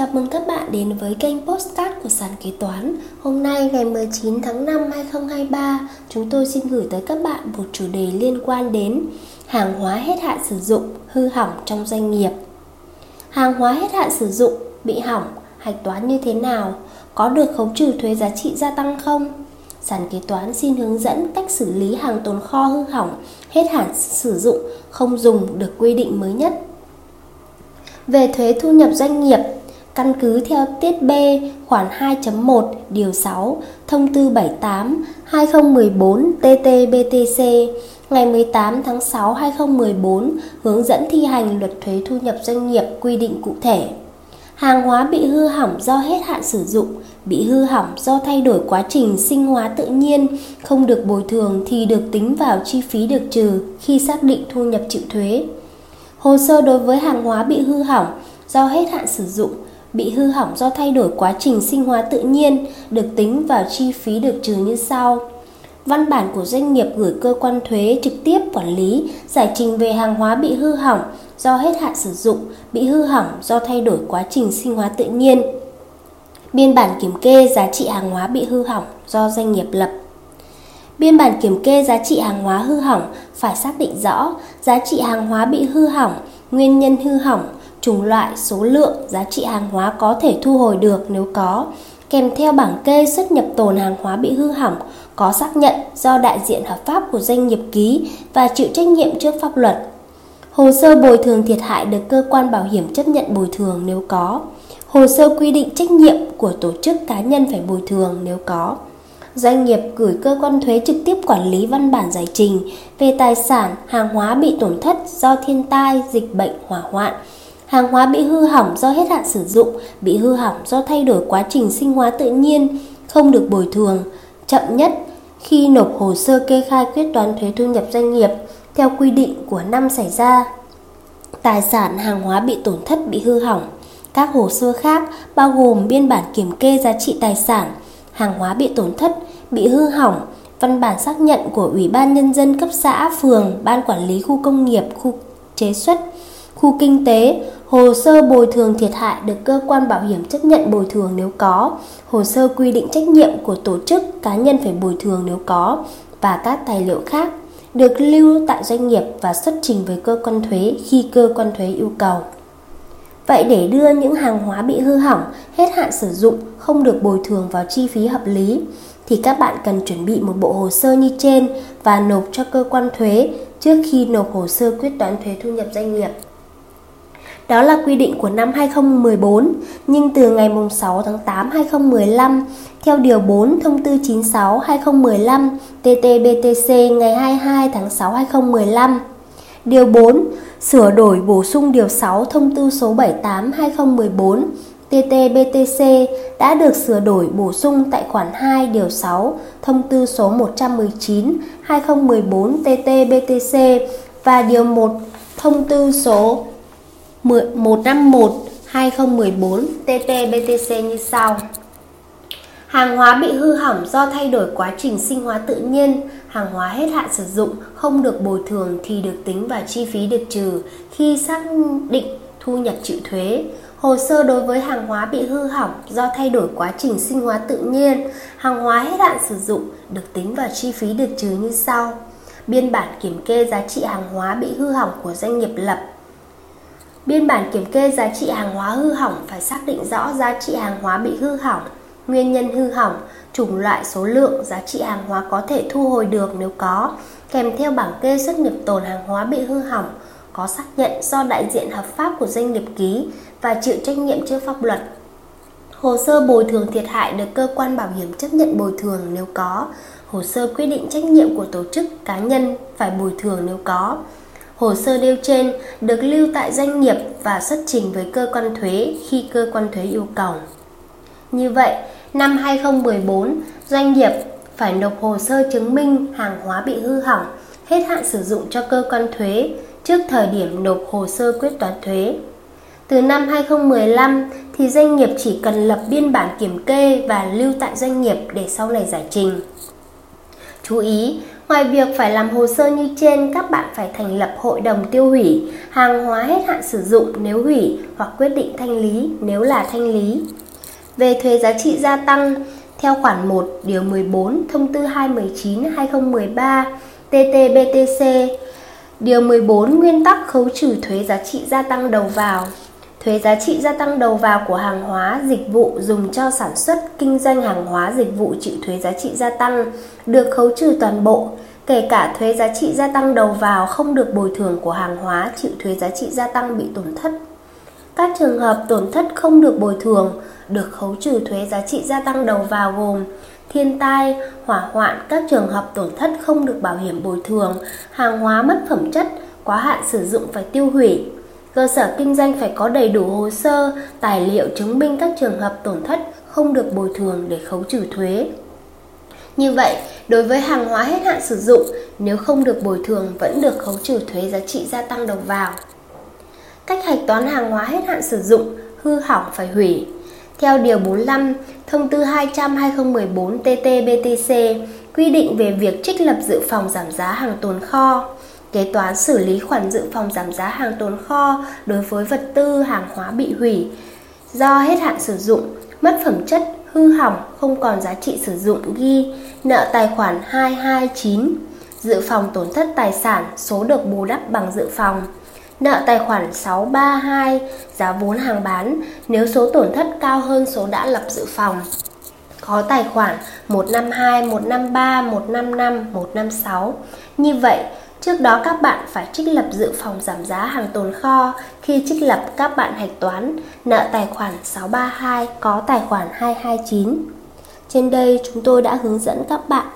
Chào mừng các bạn đến với kênh Postcard của Sàn Kế Toán Hôm nay ngày 19 tháng 5 2023 Chúng tôi xin gửi tới các bạn một chủ đề liên quan đến Hàng hóa hết hạn sử dụng, hư hỏng trong doanh nghiệp Hàng hóa hết hạn sử dụng, bị hỏng, hạch toán như thế nào? Có được khấu trừ thuế giá trị gia tăng không? Sàn kế toán xin hướng dẫn cách xử lý hàng tồn kho hư hỏng, hết hạn sử dụng, không dùng được quy định mới nhất về thuế thu nhập doanh nghiệp căn cứ theo tiết B khoản 2.1 điều 6 thông tư 78 2014 TT-BTC ngày 18 tháng 6 2014 hướng dẫn thi hành luật thuế thu nhập doanh nghiệp quy định cụ thể. Hàng hóa bị hư hỏng do hết hạn sử dụng, bị hư hỏng do thay đổi quá trình sinh hóa tự nhiên, không được bồi thường thì được tính vào chi phí được trừ khi xác định thu nhập chịu thuế. Hồ sơ đối với hàng hóa bị hư hỏng do hết hạn sử dụng, bị hư hỏng do thay đổi quá trình sinh hóa tự nhiên được tính vào chi phí được trừ như sau. Văn bản của doanh nghiệp gửi cơ quan thuế trực tiếp quản lý giải trình về hàng hóa bị hư hỏng do hết hạn sử dụng, bị hư hỏng do thay đổi quá trình sinh hóa tự nhiên. Biên bản kiểm kê giá trị hàng hóa bị hư hỏng do doanh nghiệp lập. Biên bản kiểm kê giá trị hàng hóa hư hỏng phải xác định rõ giá trị hàng hóa bị hư hỏng, nguyên nhân hư hỏng, chủng loại, số lượng, giá trị hàng hóa có thể thu hồi được nếu có, kèm theo bảng kê xuất nhập tồn hàng hóa bị hư hỏng, có xác nhận do đại diện hợp pháp của doanh nghiệp ký và chịu trách nhiệm trước pháp luật. Hồ sơ bồi thường thiệt hại được cơ quan bảo hiểm chấp nhận bồi thường nếu có. Hồ sơ quy định trách nhiệm của tổ chức cá nhân phải bồi thường nếu có. Doanh nghiệp gửi cơ quan thuế trực tiếp quản lý văn bản giải trình về tài sản, hàng hóa bị tổn thất do thiên tai, dịch bệnh, hỏa hoạn, hàng hóa bị hư hỏng do hết hạn sử dụng, bị hư hỏng do thay đổi quá trình sinh hóa tự nhiên, không được bồi thường, chậm nhất khi nộp hồ sơ kê khai quyết toán thuế thu nhập doanh nghiệp theo quy định của năm xảy ra. Tài sản hàng hóa bị tổn thất bị hư hỏng. Các hồ sơ khác bao gồm biên bản kiểm kê giá trị tài sản, hàng hóa bị tổn thất, bị hư hỏng, văn bản xác nhận của Ủy ban Nhân dân cấp xã, phường, ban quản lý khu công nghiệp, khu chế xuất, khu kinh tế, hồ sơ bồi thường thiệt hại được cơ quan bảo hiểm chấp nhận bồi thường nếu có, hồ sơ quy định trách nhiệm của tổ chức cá nhân phải bồi thường nếu có và các tài liệu khác được lưu tại doanh nghiệp và xuất trình với cơ quan thuế khi cơ quan thuế yêu cầu. Vậy để đưa những hàng hóa bị hư hỏng, hết hạn sử dụng không được bồi thường vào chi phí hợp lý thì các bạn cần chuẩn bị một bộ hồ sơ như trên và nộp cho cơ quan thuế trước khi nộp hồ sơ quyết toán thuế thu nhập doanh nghiệp. Đó là quy định của năm 2014, nhưng từ ngày 6 tháng 8 2015, theo Điều 4 Thông tư 96 2015 TT-BTC ngày 22 tháng 6 2015. Điều 4. Sửa đổi bổ sung Điều 6 Thông tư số 78 2014 TT-BTC đã được sửa đổi bổ sung tại khoản 2 Điều 6 Thông tư số 119 2014 TT-BTC và Điều 1 Thông tư số 151 2014 TT-BTC như sau. Hàng hóa bị hư hỏng do thay đổi quá trình sinh hóa tự nhiên, hàng hóa hết hạn sử dụng không được bồi thường thì được tính vào chi phí được trừ khi xác định thu nhập chịu thuế. Hồ sơ đối với hàng hóa bị hư hỏng do thay đổi quá trình sinh hóa tự nhiên, hàng hóa hết hạn sử dụng được tính vào chi phí được trừ như sau. Biên bản kiểm kê giá trị hàng hóa bị hư hỏng của doanh nghiệp lập Biên bản kiểm kê giá trị hàng hóa hư hỏng phải xác định rõ giá trị hàng hóa bị hư hỏng, nguyên nhân hư hỏng, chủng loại số lượng, giá trị hàng hóa có thể thu hồi được nếu có, kèm theo bảng kê xuất nhập tồn hàng hóa bị hư hỏng, có xác nhận do đại diện hợp pháp của doanh nghiệp ký và chịu trách nhiệm trước pháp luật. Hồ sơ bồi thường thiệt hại được cơ quan bảo hiểm chấp nhận bồi thường nếu có, hồ sơ quy định trách nhiệm của tổ chức cá nhân phải bồi thường nếu có. Hồ sơ nêu trên được lưu tại doanh nghiệp và xuất trình với cơ quan thuế khi cơ quan thuế yêu cầu. Như vậy, năm 2014, doanh nghiệp phải nộp hồ sơ chứng minh hàng hóa bị hư hỏng, hết hạn sử dụng cho cơ quan thuế trước thời điểm nộp hồ sơ quyết toán thuế. Từ năm 2015 thì doanh nghiệp chỉ cần lập biên bản kiểm kê và lưu tại doanh nghiệp để sau này giải trình. Chú ý, Ngoài việc phải làm hồ sơ như trên, các bạn phải thành lập hội đồng tiêu hủy, hàng hóa hết hạn sử dụng nếu hủy hoặc quyết định thanh lý nếu là thanh lý. Về thuế giá trị gia tăng, theo khoản 1 điều 14 thông tư 219/2013 TT-BTC, điều 14 nguyên tắc khấu trừ thuế giá trị gia tăng đầu vào. Thuế giá trị gia tăng đầu vào của hàng hóa, dịch vụ dùng cho sản xuất, kinh doanh hàng hóa, dịch vụ chịu thuế giá trị gia tăng được khấu trừ toàn bộ, kể cả thuế giá trị gia tăng đầu vào không được bồi thường của hàng hóa chịu thuế giá trị gia tăng bị tổn thất. Các trường hợp tổn thất không được bồi thường được khấu trừ thuế giá trị gia tăng đầu vào gồm thiên tai, hỏa hoạn, các trường hợp tổn thất không được bảo hiểm bồi thường, hàng hóa mất phẩm chất, quá hạn sử dụng phải tiêu hủy. Cơ sở kinh doanh phải có đầy đủ hồ sơ, tài liệu chứng minh các trường hợp tổn thất không được bồi thường để khấu trừ thuế. Như vậy, đối với hàng hóa hết hạn sử dụng, nếu không được bồi thường vẫn được khấu trừ thuế giá trị gia tăng đầu vào. Cách hạch toán hàng hóa hết hạn sử dụng, hư hỏng phải hủy. Theo Điều 45, Thông tư 200-2014 TT-BTC quy định về việc trích lập dự phòng giảm giá hàng tồn kho, kế toán xử lý khoản dự phòng giảm giá hàng tồn kho đối với vật tư hàng hóa bị hủy do hết hạn sử dụng, mất phẩm chất, hư hỏng, không còn giá trị sử dụng ghi nợ tài khoản 229, dự phòng tổn thất tài sản số được bù đắp bằng dự phòng. Nợ tài khoản 632, giá vốn hàng bán nếu số tổn thất cao hơn số đã lập dự phòng. Có tài khoản 152, 153, 155, 156. Như vậy, Trước đó các bạn phải trích lập dự phòng giảm giá hàng tồn kho. Khi trích lập các bạn hạch toán nợ tài khoản 632 có tài khoản 229. Trên đây chúng tôi đã hướng dẫn các bạn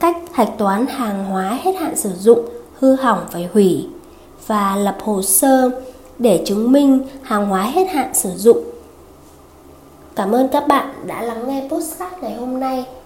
cách hạch toán hàng hóa hết hạn sử dụng, hư hỏng phải hủy và lập hồ sơ để chứng minh hàng hóa hết hạn sử dụng. Cảm ơn các bạn đã lắng nghe postcard ngày hôm nay.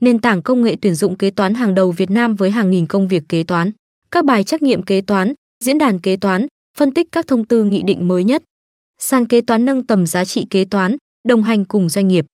nền tảng công nghệ tuyển dụng kế toán hàng đầu Việt Nam với hàng nghìn công việc kế toán. Các bài trắc nghiệm kế toán, diễn đàn kế toán, phân tích các thông tư nghị định mới nhất. Sàn kế toán nâng tầm giá trị kế toán, đồng hành cùng doanh nghiệp.